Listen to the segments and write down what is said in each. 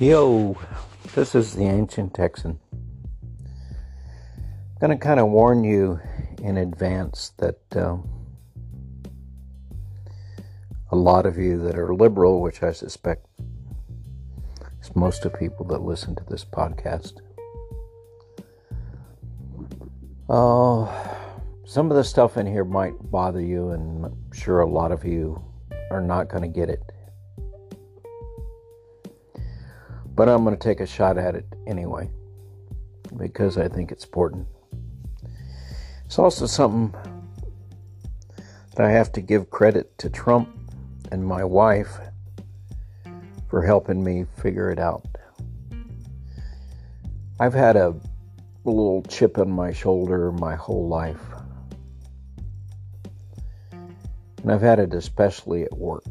Yo, this is the Ancient Texan. I'm going to kind of warn you in advance that um, a lot of you that are liberal, which I suspect is most of people that listen to this podcast, oh, some of the stuff in here might bother you, and I'm sure a lot of you are not going to get it. But I'm going to take a shot at it anyway because I think it's important. It's also something that I have to give credit to Trump and my wife for helping me figure it out. I've had a little chip on my shoulder my whole life. And I've had it especially at work.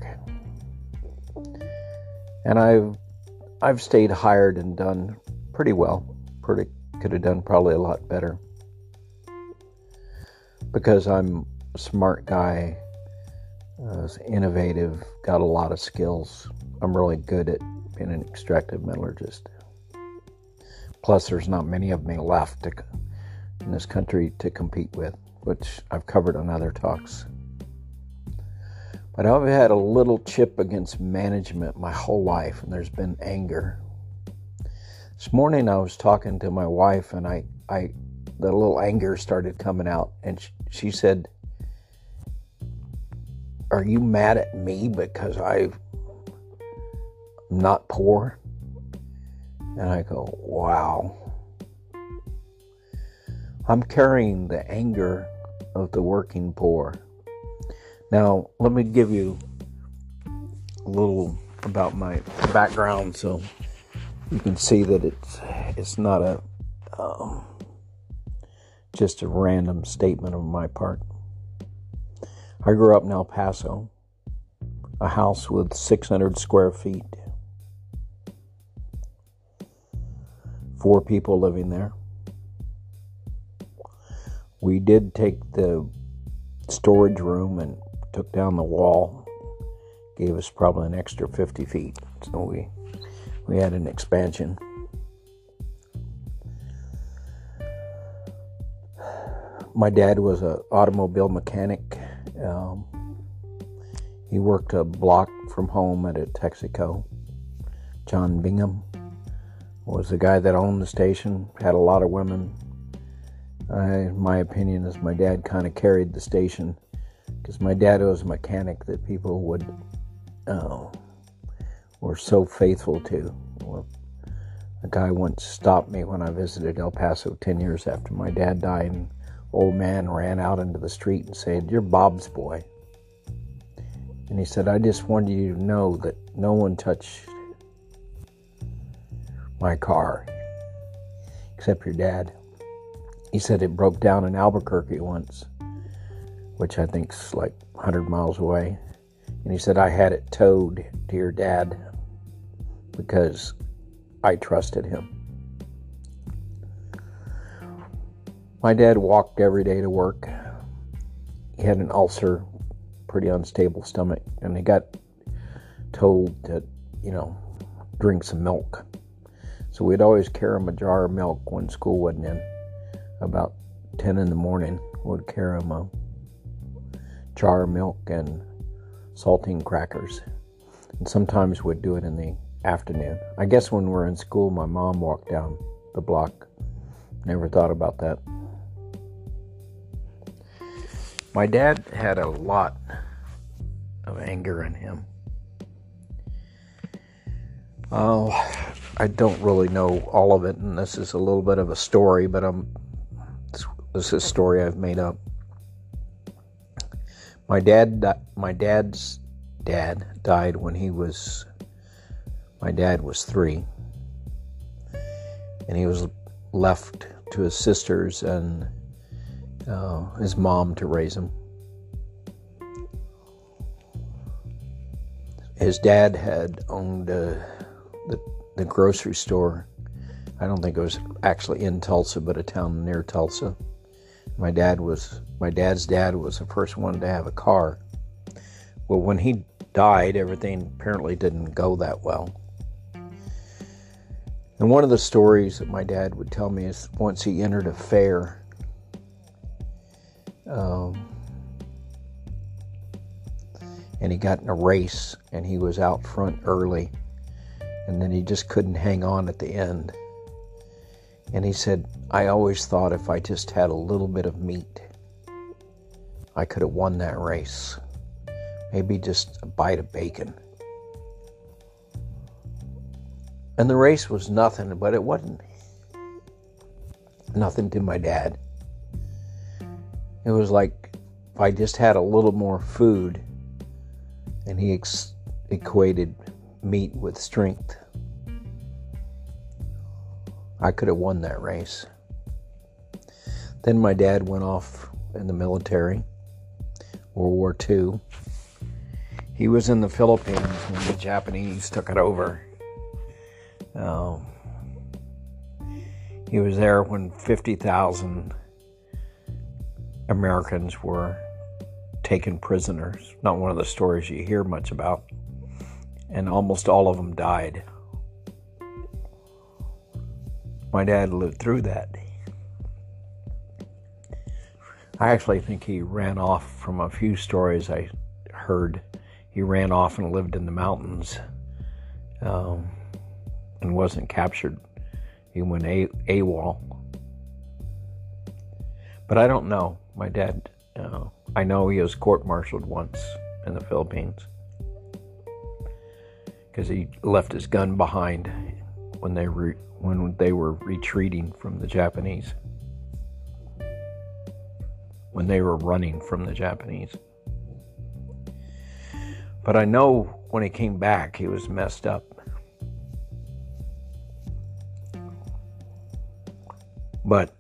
And I've I've stayed hired and done pretty well. Pretty could have done probably a lot better. Because I'm a smart guy, uh, innovative, got a lot of skills. I'm really good at being an extractive metallurgist. Plus, there's not many of me left to, in this country to compete with, which I've covered on other talks. But I've had a little chip against management my whole life, and there's been anger. This morning I was talking to my wife, and I, I, the little anger started coming out, and she, she said, "Are you mad at me because I'm not poor?" And I go, "Wow." I'm carrying the anger of the working poor. Now, let me give you a little about my background so you can see that it's it's not a um, just a random statement of my part. I grew up in El Paso, a house with 600 square feet, four people living there. We did take the storage room and took down the wall, gave us probably an extra 50 feet. So we we had an expansion. My dad was an automobile mechanic. Um, he worked a block from home at a Texaco. John Bingham was the guy that owned the station, had a lot of women. I, my opinion is my dad kind of carried the station because my dad was a mechanic that people would uh, were so faithful to. A guy once stopped me when I visited El Paso 10 years after my dad died, and old man ran out into the street and said, You're Bob's boy. And he said, I just wanted you to know that no one touched my car except your dad. He said it broke down in Albuquerque once which I think is like 100 miles away. And he said, I had it towed to your dad because I trusted him. My dad walked every day to work. He had an ulcer, pretty unstable stomach, and he got told to, you know, drink some milk. So we'd always carry him a jar of milk when school wasn't in. About 10 in the morning, we'd carry him a jar milk and saltine crackers. And sometimes we'd do it in the afternoon. I guess when we are in school, my mom walked down the block. Never thought about that. My dad had a lot of anger in him. Oh, I don't really know all of it, and this is a little bit of a story, but I'm this is a story I've made up. My dad, my dad's dad died when he was, my dad was three, and he was left to his sisters and uh, his mom to raise him. His dad had owned uh, the the grocery store. I don't think it was actually in Tulsa, but a town near Tulsa. My dad was my dad's dad was the first one to have a car. Well, when he died, everything apparently didn't go that well. And one of the stories that my dad would tell me is once he entered a fair, um, and he got in a race and he was out front early and then he just couldn't hang on at the end. And he said, I always thought if I just had a little bit of meat, I could have won that race. Maybe just a bite of bacon. And the race was nothing, but it wasn't nothing to my dad. It was like if I just had a little more food, and he ex- equated meat with strength. I could have won that race. Then my dad went off in the military, World War II. He was in the Philippines when the Japanese took it over. Um, he was there when 50,000 Americans were taken prisoners. Not one of the stories you hear much about. And almost all of them died. My dad lived through that. I actually think he ran off from a few stories I heard. He ran off and lived in the mountains um, and wasn't captured. He went a- AWOL. But I don't know. My dad, uh, I know he was court martialed once in the Philippines because he left his gun behind when they re- when they were retreating from the Japanese. When they were running from the Japanese. But I know when he came back, he was messed up. But,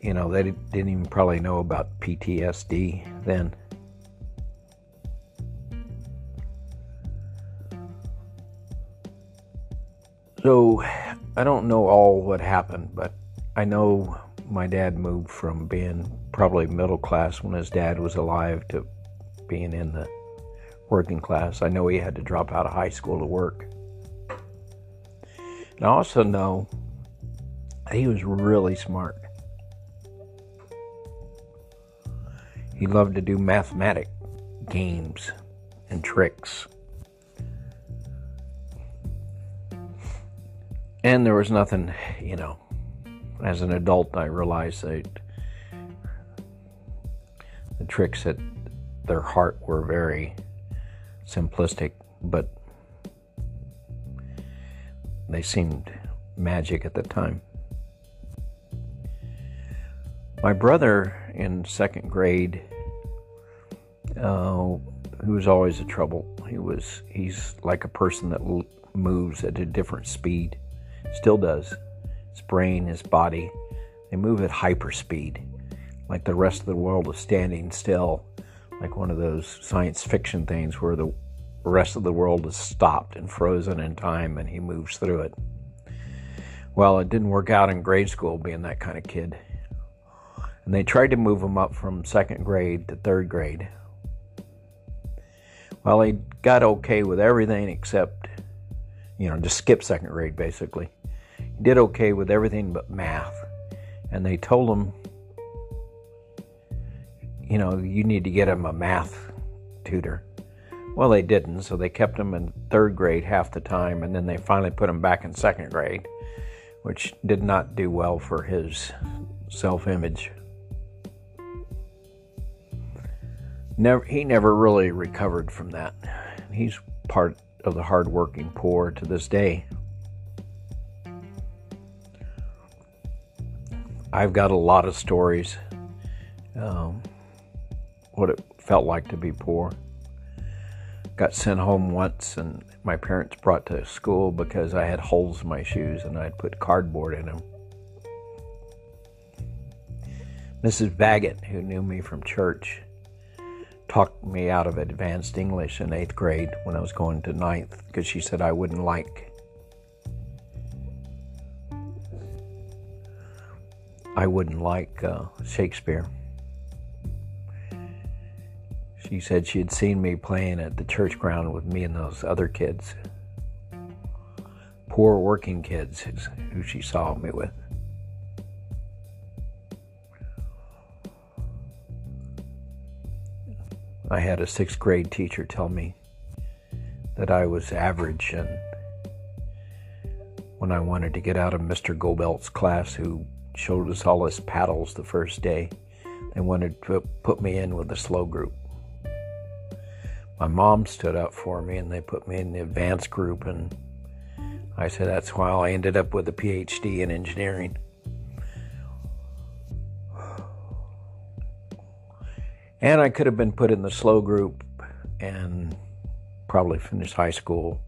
you know, they didn't even probably know about PTSD then. So, I don't know all what happened, but I know my dad moved from being probably middle class when his dad was alive to being in the working class. I know he had to drop out of high school to work. And I also know he was really smart. He loved to do mathematic games and tricks. And there was nothing, you know, as an adult, I realized that the tricks at their heart were very simplistic, but they seemed magic at the time. My brother in second grade, uh, who was always a trouble. He was he's like a person that moves at a different speed, still does. His brain, his body, they move at hyperspeed, like the rest of the world is standing still, like one of those science fiction things where the rest of the world is stopped and frozen in time and he moves through it. Well, it didn't work out in grade school being that kind of kid. And they tried to move him up from second grade to third grade. Well, he got okay with everything except, you know, just skip second grade basically. Did okay with everything but math. And they told him, you know, you need to get him a math tutor. Well, they didn't, so they kept him in third grade half the time, and then they finally put him back in second grade, which did not do well for his self image. Never, he never really recovered from that. He's part of the hardworking poor to this day. I've got a lot of stories. Um, what it felt like to be poor. Got sent home once, and my parents brought to school because I had holes in my shoes and I'd put cardboard in them. Mrs. Baggett, who knew me from church, talked me out of advanced English in eighth grade when I was going to ninth because she said I wouldn't like. I wouldn't like uh, Shakespeare. She said she had seen me playing at the church ground with me and those other kids. poor working kids who she saw me with. I had a sixth grade teacher tell me that I was average, and when I wanted to get out of Mr. Gobelt's class, who showed us all his paddles the first day, they wanted to put me in with the slow group. My mom stood up for me, and they put me in the advanced group, and I said that's why I ended up with a PhD in engineering. And I could have been put in the slow group and probably finished high school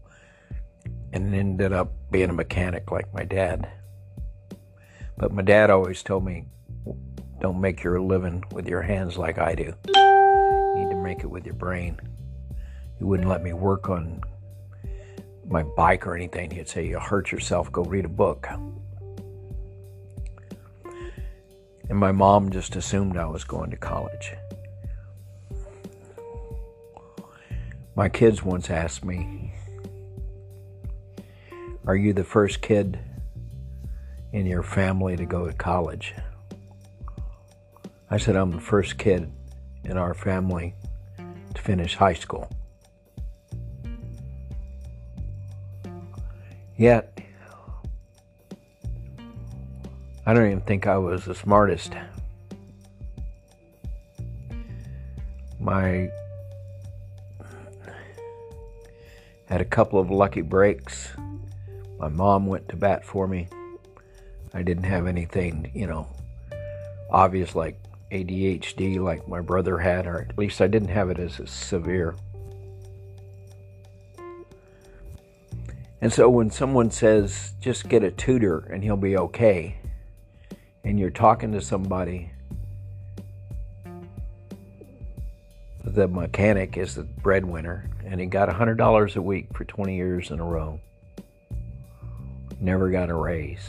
and ended up being a mechanic like my dad. But my dad always told me, don't make your living with your hands like I do. You need to make it with your brain. He wouldn't let me work on my bike or anything. He'd say, You'll hurt yourself, go read a book. And my mom just assumed I was going to college. My kids once asked me, Are you the first kid in your family to go to college? I said, I'm the first kid in our family to finish high school. Yet, I don't even think I was the smartest. My Had a couple of lucky breaks. My mom went to bat for me. I didn't have anything, you know, obvious like ADHD like my brother had, or at least I didn't have it as severe. And so when someone says, just get a tutor and he'll be okay, and you're talking to somebody the mechanic is the breadwinner, and he got $100 a week for 20 years in a row. Never got a raise.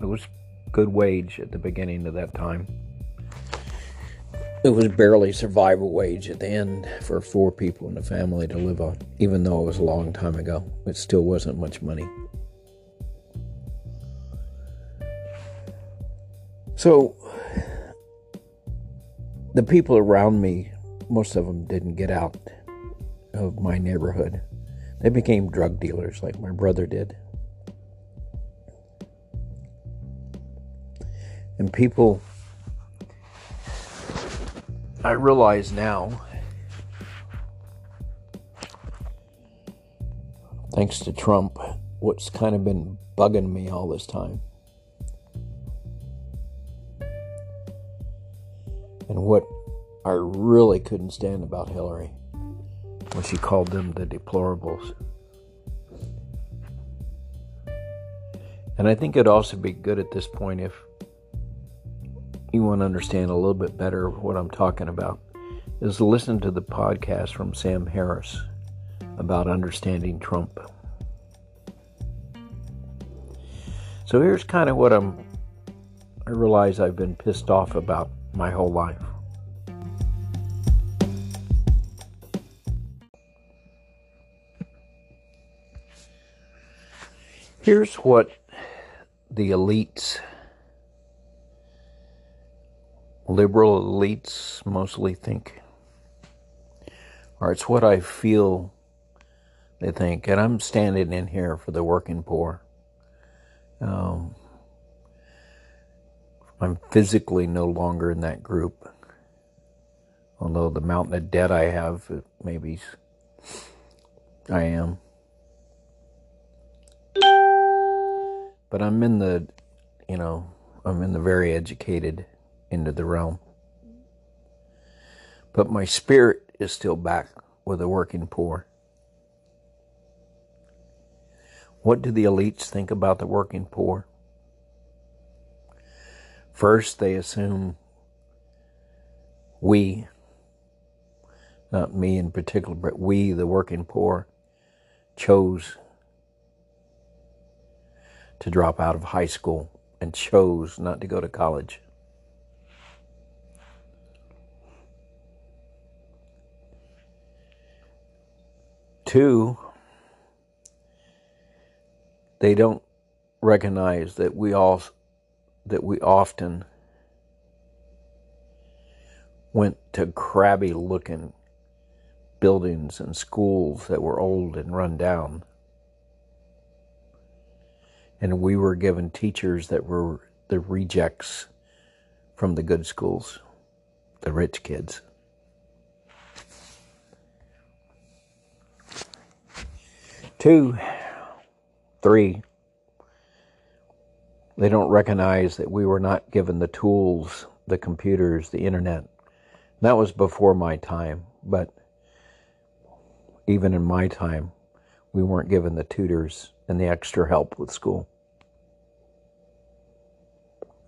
It was good wage at the beginning of that time. It was barely survival wage at the end for four people in the family to live on, even though it was a long time ago. It still wasn't much money. So, the people around me most of them didn't get out of my neighborhood. They became drug dealers like my brother did. And people, I realize now, thanks to Trump, what's kind of been bugging me all this time. And what I really couldn't stand about Hillary when she called them the deplorables. And I think it'd also be good at this point if you want to understand a little bit better what I'm talking about, is listen to the podcast from Sam Harris about understanding Trump. So here's kind of what I'm I realize I've been pissed off about my whole life. Here's what the elites, liberal elites, mostly think. Or it's what I feel they think. And I'm standing in here for the working poor. Um, I'm physically no longer in that group. Although the mountain of debt I have, maybe I am. But I'm in the, you know, I'm in the very educated of the realm. But my spirit is still back with the working poor. What do the elites think about the working poor? First, they assume we, not me in particular, but we, the working poor, chose to drop out of high school and chose not to go to college. Two, they don't recognize that we all that we often went to crabby looking buildings and schools that were old and run down. And we were given teachers that were the rejects from the good schools, the rich kids. Two, three, they don't recognize that we were not given the tools, the computers, the internet. That was before my time, but even in my time, we weren't given the tutors and the extra help with school.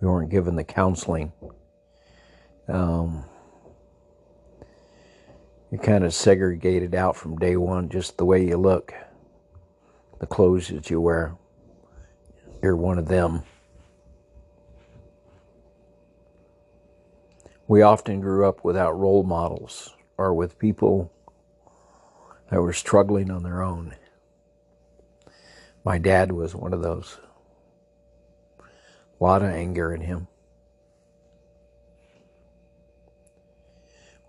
We weren't given the counseling. Um, you're kind of segregated out from day one, just the way you look, the clothes that you wear. You're one of them. We often grew up without role models or with people that were struggling on their own. My dad was one of those. A lot of anger in him.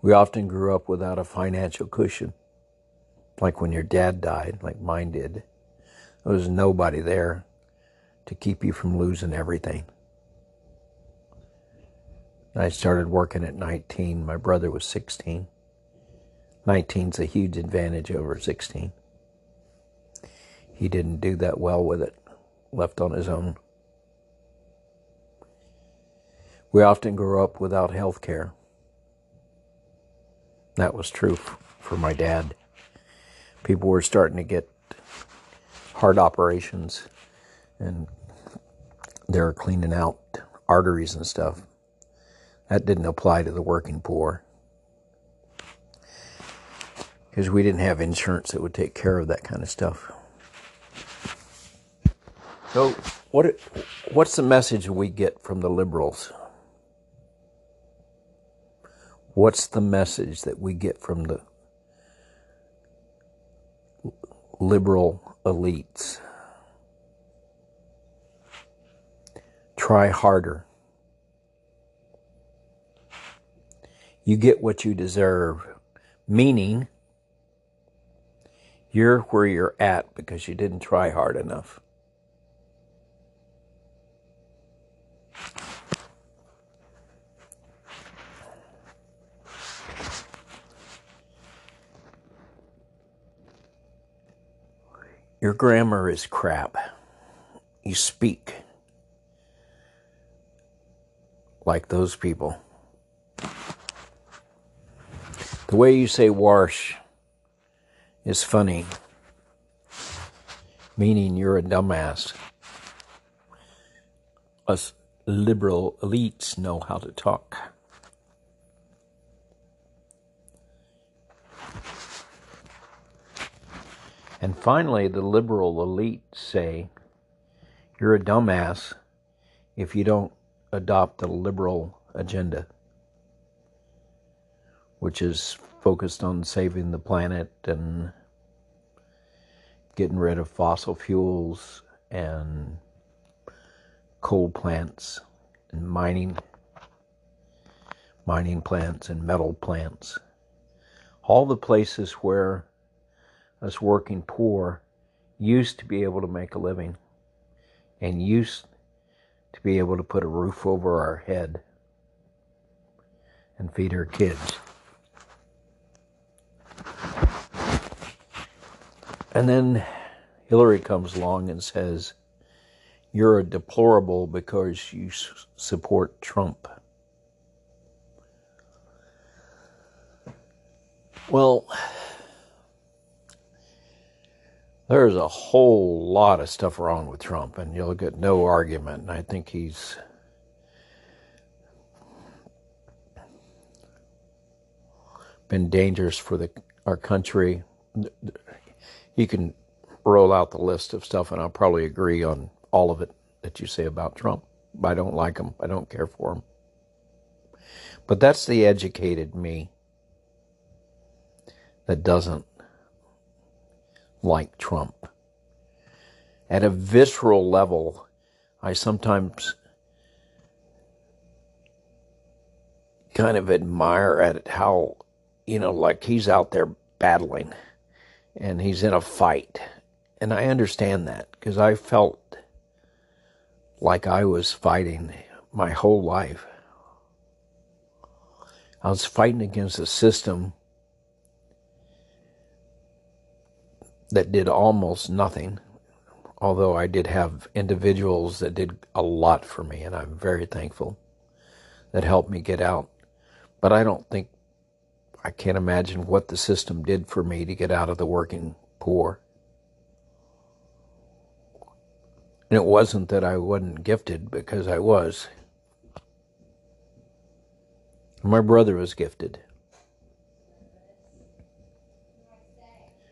We often grew up without a financial cushion. Like when your dad died, like mine did. There was nobody there to keep you from losing everything. I started working at 19. My brother was 16. 19's a huge advantage over 16. He didn't do that well with it, left on his own. We often grew up without health care. That was true for my dad. People were starting to get heart operations and they're cleaning out arteries and stuff. That didn't apply to the working poor because we didn't have insurance that would take care of that kind of stuff. So, what what's the message we get from the liberals? What's the message that we get from the liberal elites? Try harder. You get what you deserve, meaning you're where you're at because you didn't try hard enough. Your grammar is crap. You speak like those people. The way you say wash is funny, meaning you're a dumbass. Us liberal elites know how to talk. And finally, the liberal elite say, you're a dumbass if you don't adopt the liberal agenda, which is focused on saving the planet and getting rid of fossil fuels and coal plants and mining mining plants and metal plants. All the places where us working poor used to be able to make a living and used to be able to put a roof over our head and feed our kids. And then Hillary comes along and says, You're a deplorable because you support Trump. Well, there's a whole lot of stuff wrong with Trump, and you'll get no argument. And I think he's been dangerous for the our country. You can roll out the list of stuff, and I'll probably agree on all of it that you say about Trump. I don't like him. I don't care for him. But that's the educated me that doesn't like Trump. At a visceral level, I sometimes kind of admire at how, you know, like he's out there battling and he's in a fight. And I understand that because I felt like I was fighting my whole life. I was fighting against a system that did almost nothing, although I did have individuals that did a lot for me, and I'm very thankful that helped me get out. But I don't think I can't imagine what the system did for me to get out of the working poor. And it wasn't that I wasn't gifted because I was. My brother was gifted.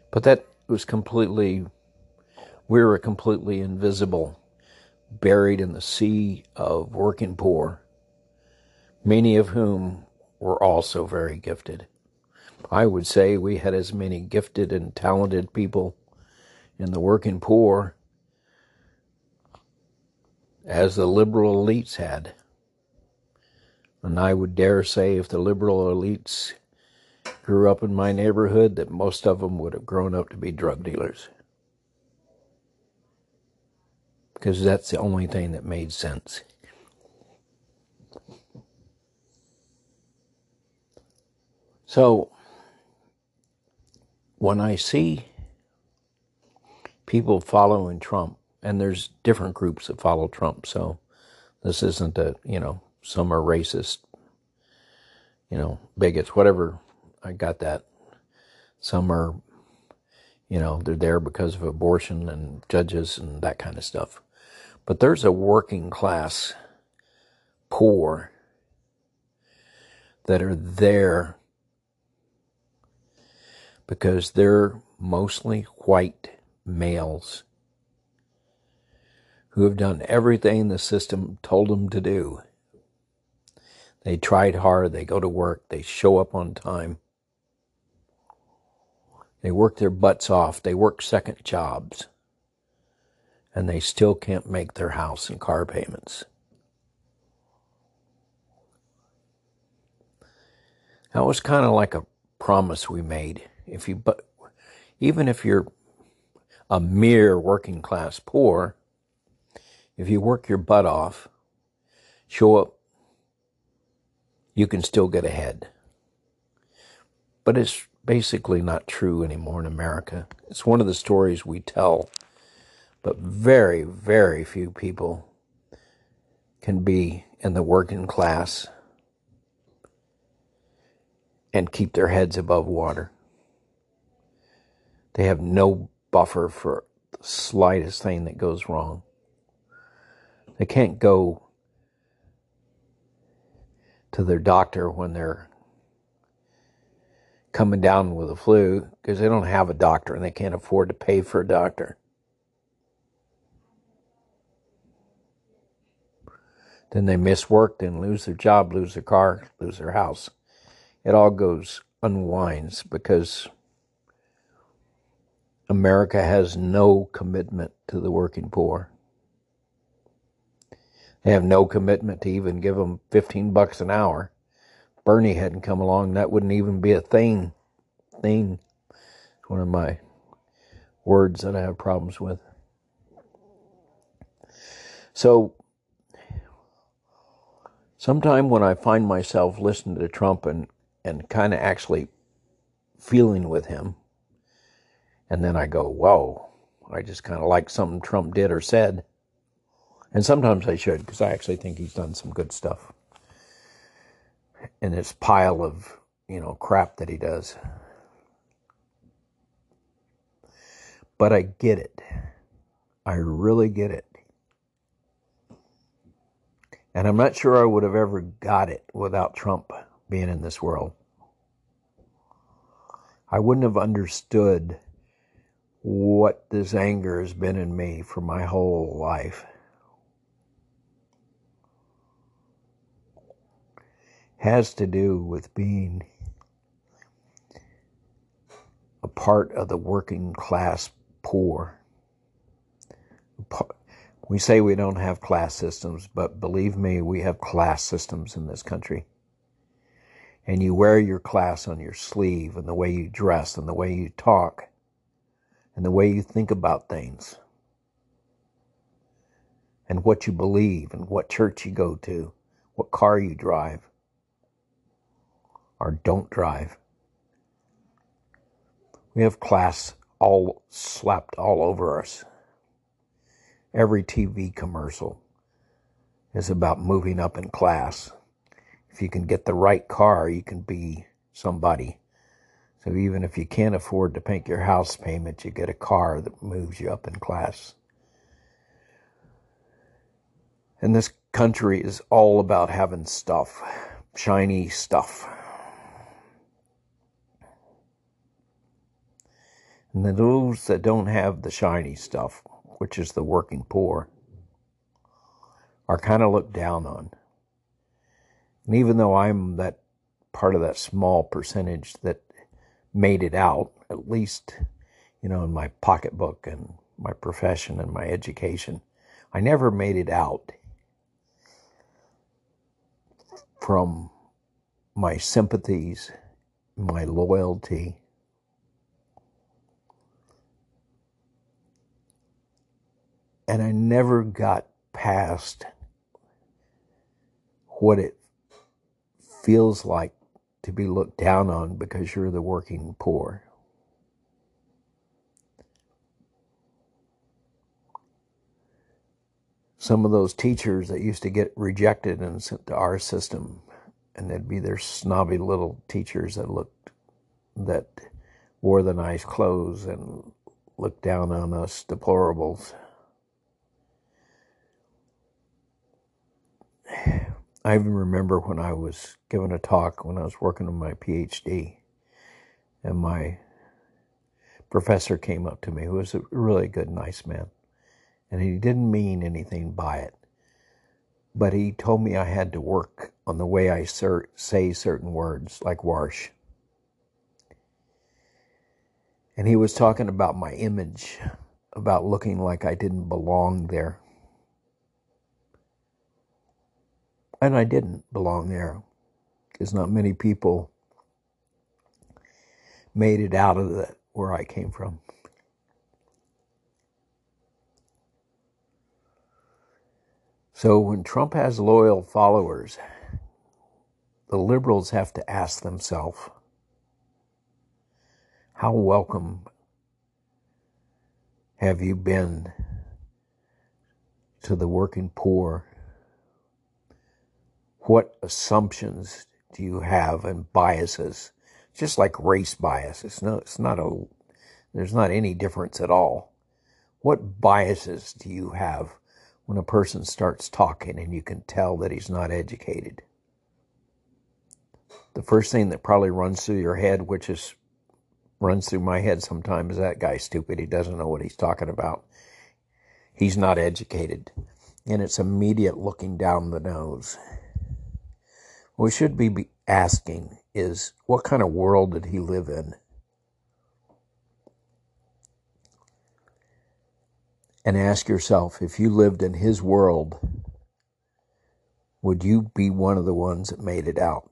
But that was completely, we were completely invisible, buried in the sea of working poor, many of whom were also very gifted. I would say we had as many gifted and talented people in the working poor as the liberal elites had. And I would dare say if the liberal elites grew up in my neighborhood, that most of them would have grown up to be drug dealers. Because that's the only thing that made sense. So, when I see people following Trump, and there's different groups that follow Trump, so this isn't a, you know, some are racist, you know, bigots, whatever. I got that. Some are, you know, they're there because of abortion and judges and that kind of stuff. But there's a working class poor that are there because they're mostly white males who have done everything the system told them to do. They tried hard, they go to work, they show up on time. They work their butts off, they work second jobs, and they still can't make their house and car payments. That was kind of like a promise we made if you but even if you're a mere working class poor, if you work your butt off, show up, you can still get ahead. But it's basically not true anymore in America. It's one of the stories we tell, but very, very few people can be in the working class and keep their heads above water. They have no buffer for the slightest thing that goes wrong. They can't go to their doctor when they're coming down with a flu because they don't have a doctor and they can't afford to pay for a doctor. Then they miss work, then lose their job, lose their car, lose their house. It all goes unwinds because America has no commitment to the working poor. They have no commitment to even give them 15 bucks an hour. Bernie hadn't come along, that wouldn't even be a thing. Thing. It's one of my words that I have problems with. So, sometime when I find myself listening to Trump and, and kind of actually feeling with him, and then I go, whoa, I just kind of like something Trump did or said. And sometimes I should, because I actually think he's done some good stuff in this pile of, you know, crap that he does. But I get it. I really get it. And I'm not sure I would have ever got it without Trump being in this world. I wouldn't have understood what this anger has been in me for my whole life. Has to do with being a part of the working class poor. We say we don't have class systems, but believe me, we have class systems in this country. And you wear your class on your sleeve and the way you dress and the way you talk and the way you think about things and what you believe and what church you go to, what car you drive or don't drive. We have class all slapped all over us. Every TV commercial is about moving up in class. If you can get the right car, you can be somebody. So even if you can't afford to pay your house payment, you get a car that moves you up in class. And this country is all about having stuff, shiny stuff. And those that don't have the shiny stuff, which is the working poor, are kind of looked down on. And even though I'm that part of that small percentage that made it out, at least, you know, in my pocketbook and my profession and my education, I never made it out from my sympathies, my loyalty, and I never got past what it feels like to be looked down on because you're the working poor. Some of those teachers that used to get rejected and sent to our system, and they'd be their snobby little teachers that looked, that wore the nice clothes and looked down on us deplorables. I even remember when I was giving a talk when I was working on my PhD, and my professor came up to me, who was a really good, nice man, and he didn't mean anything by it, but he told me I had to work on the way I say certain words, like wash. And he was talking about my image, about looking like I didn't belong there. And I didn't belong there because not many people made it out of the, where I came from. So when Trump has loyal followers, the liberals have to ask themselves, how welcome have you been to the working poor what assumptions do you have and biases? Just like race bias. It's no, it's not a, there's not any difference at all. What biases do you have when a person starts talking and you can tell that he's not educated? The first thing that probably runs through your head, which is runs through my head sometimes, is that guy's stupid. He doesn't know what he's talking about. He's not educated. And it's immediate looking down the nose we should be asking is what kind of world did he live in? And ask yourself if you lived in his world, would you be one of the ones that made it out?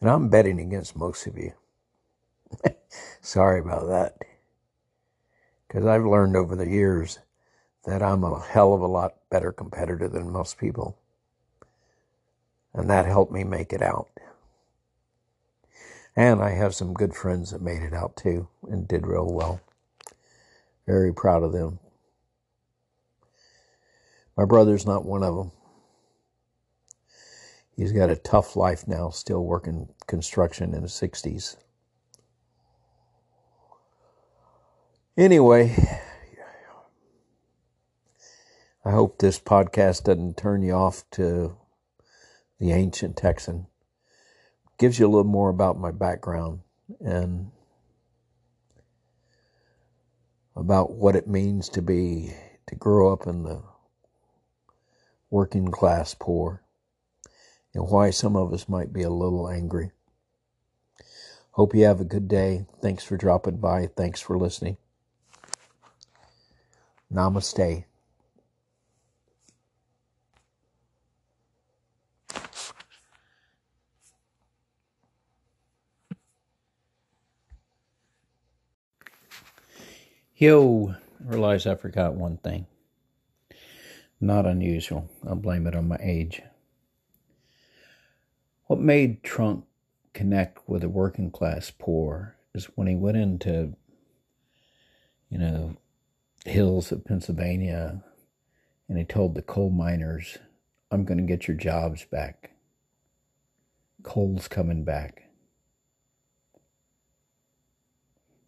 And I'm betting against most of you. Sorry about that. Because I've learned over the years that I'm a hell of a lot better competitor than most people. And that helped me make it out. And I have some good friends that made it out too and did real well. Very proud of them. My brother's not one of them. He's got a tough life now, still working construction in the 60s. Anyway, I hope this podcast doesn't turn you off to the ancient Texan. Gives you a little more about my background and about what it means to be, to grow up in the working class poor and why some of us might be a little angry. Hope you have a good day. Thanks for dropping by. Thanks for listening. Namaste. Yo, realize I forgot one thing. Not unusual. I'll blame it on my age. What made Trump connect with the working class poor is when he went into, you know, hills of Pennsylvania and he told the coal miners, I'm going to get your jobs back. Coal's coming back.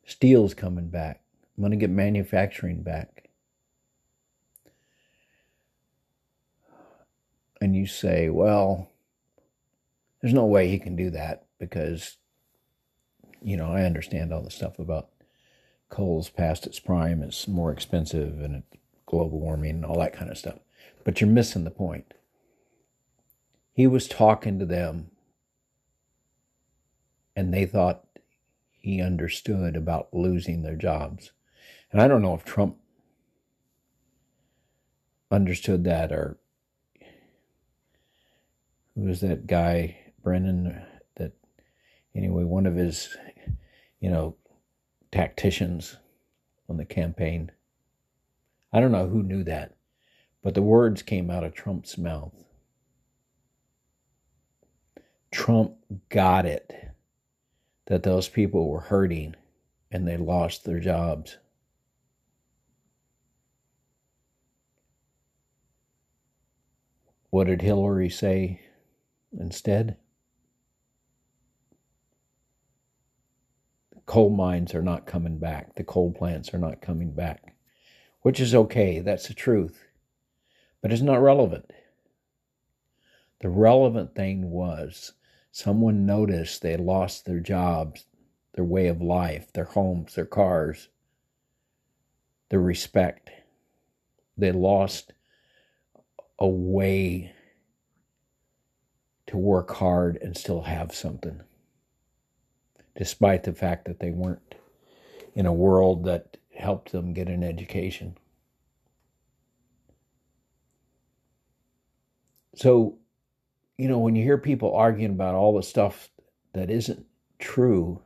Steel's coming back. I'm going to get manufacturing back. And you say, well, there's no way he can do that because, you know, I understand all the stuff about coal's past its prime, it's more expensive and global warming and all that kind of stuff. But you're missing the point. He was talking to them and they thought he understood about losing their jobs. And I don't know if Trump understood that or who was that guy, Brennan, that anyway, one of his, you know, tacticians on the campaign. I don't know who knew that, but the words came out of Trump's mouth. Trump got it that those people were hurting and they lost their jobs. What did Hillary say instead? Coal mines are not coming back. The coal plants are not coming back, which is okay. That's the truth. But it's not relevant. The relevant thing was someone noticed they lost their jobs, their way of life, their homes, their cars, their respect. They lost a way to work hard and still have something, despite the fact that they weren't in a world that helped them get an education. So, you know, when you hear people arguing about all the stuff that isn't true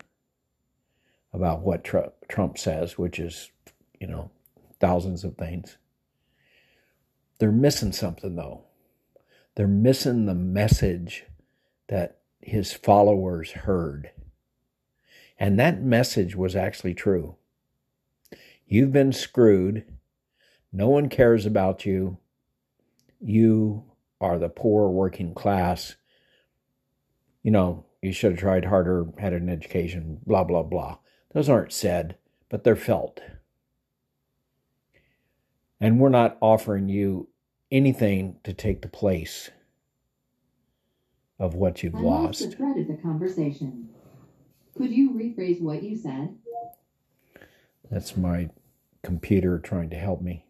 about what Trump says, which is, you know, thousands of things, they're missing something though. They're missing the message that his followers heard. And that message was actually true. You've been screwed. No one cares about you. You are the poor working class. You know, you should have tried harder, had an education, blah, blah, blah. Those aren't said, but they're felt. And we're not offering you anything to take the place of what you've I lost. the thread of the conversation. Could you rephrase what you said? That's my computer trying to help me.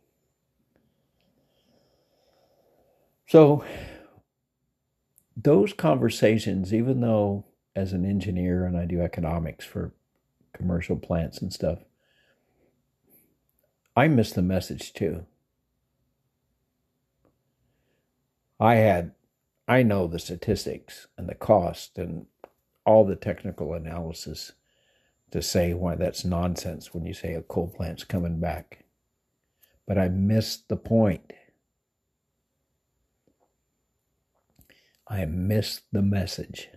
So, those conversations, even though as an engineer and I do economics for commercial plants and stuff, I missed the message too. I had, I know the statistics and the cost and all the technical analysis to say why that's nonsense when you say a coal plant's coming back. But I missed the point. I missed the message.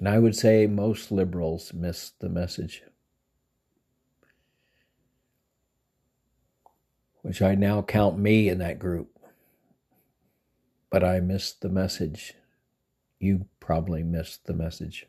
And I would say most liberals miss the message. Which I now count me in that group. But I missed the message. You probably missed the message.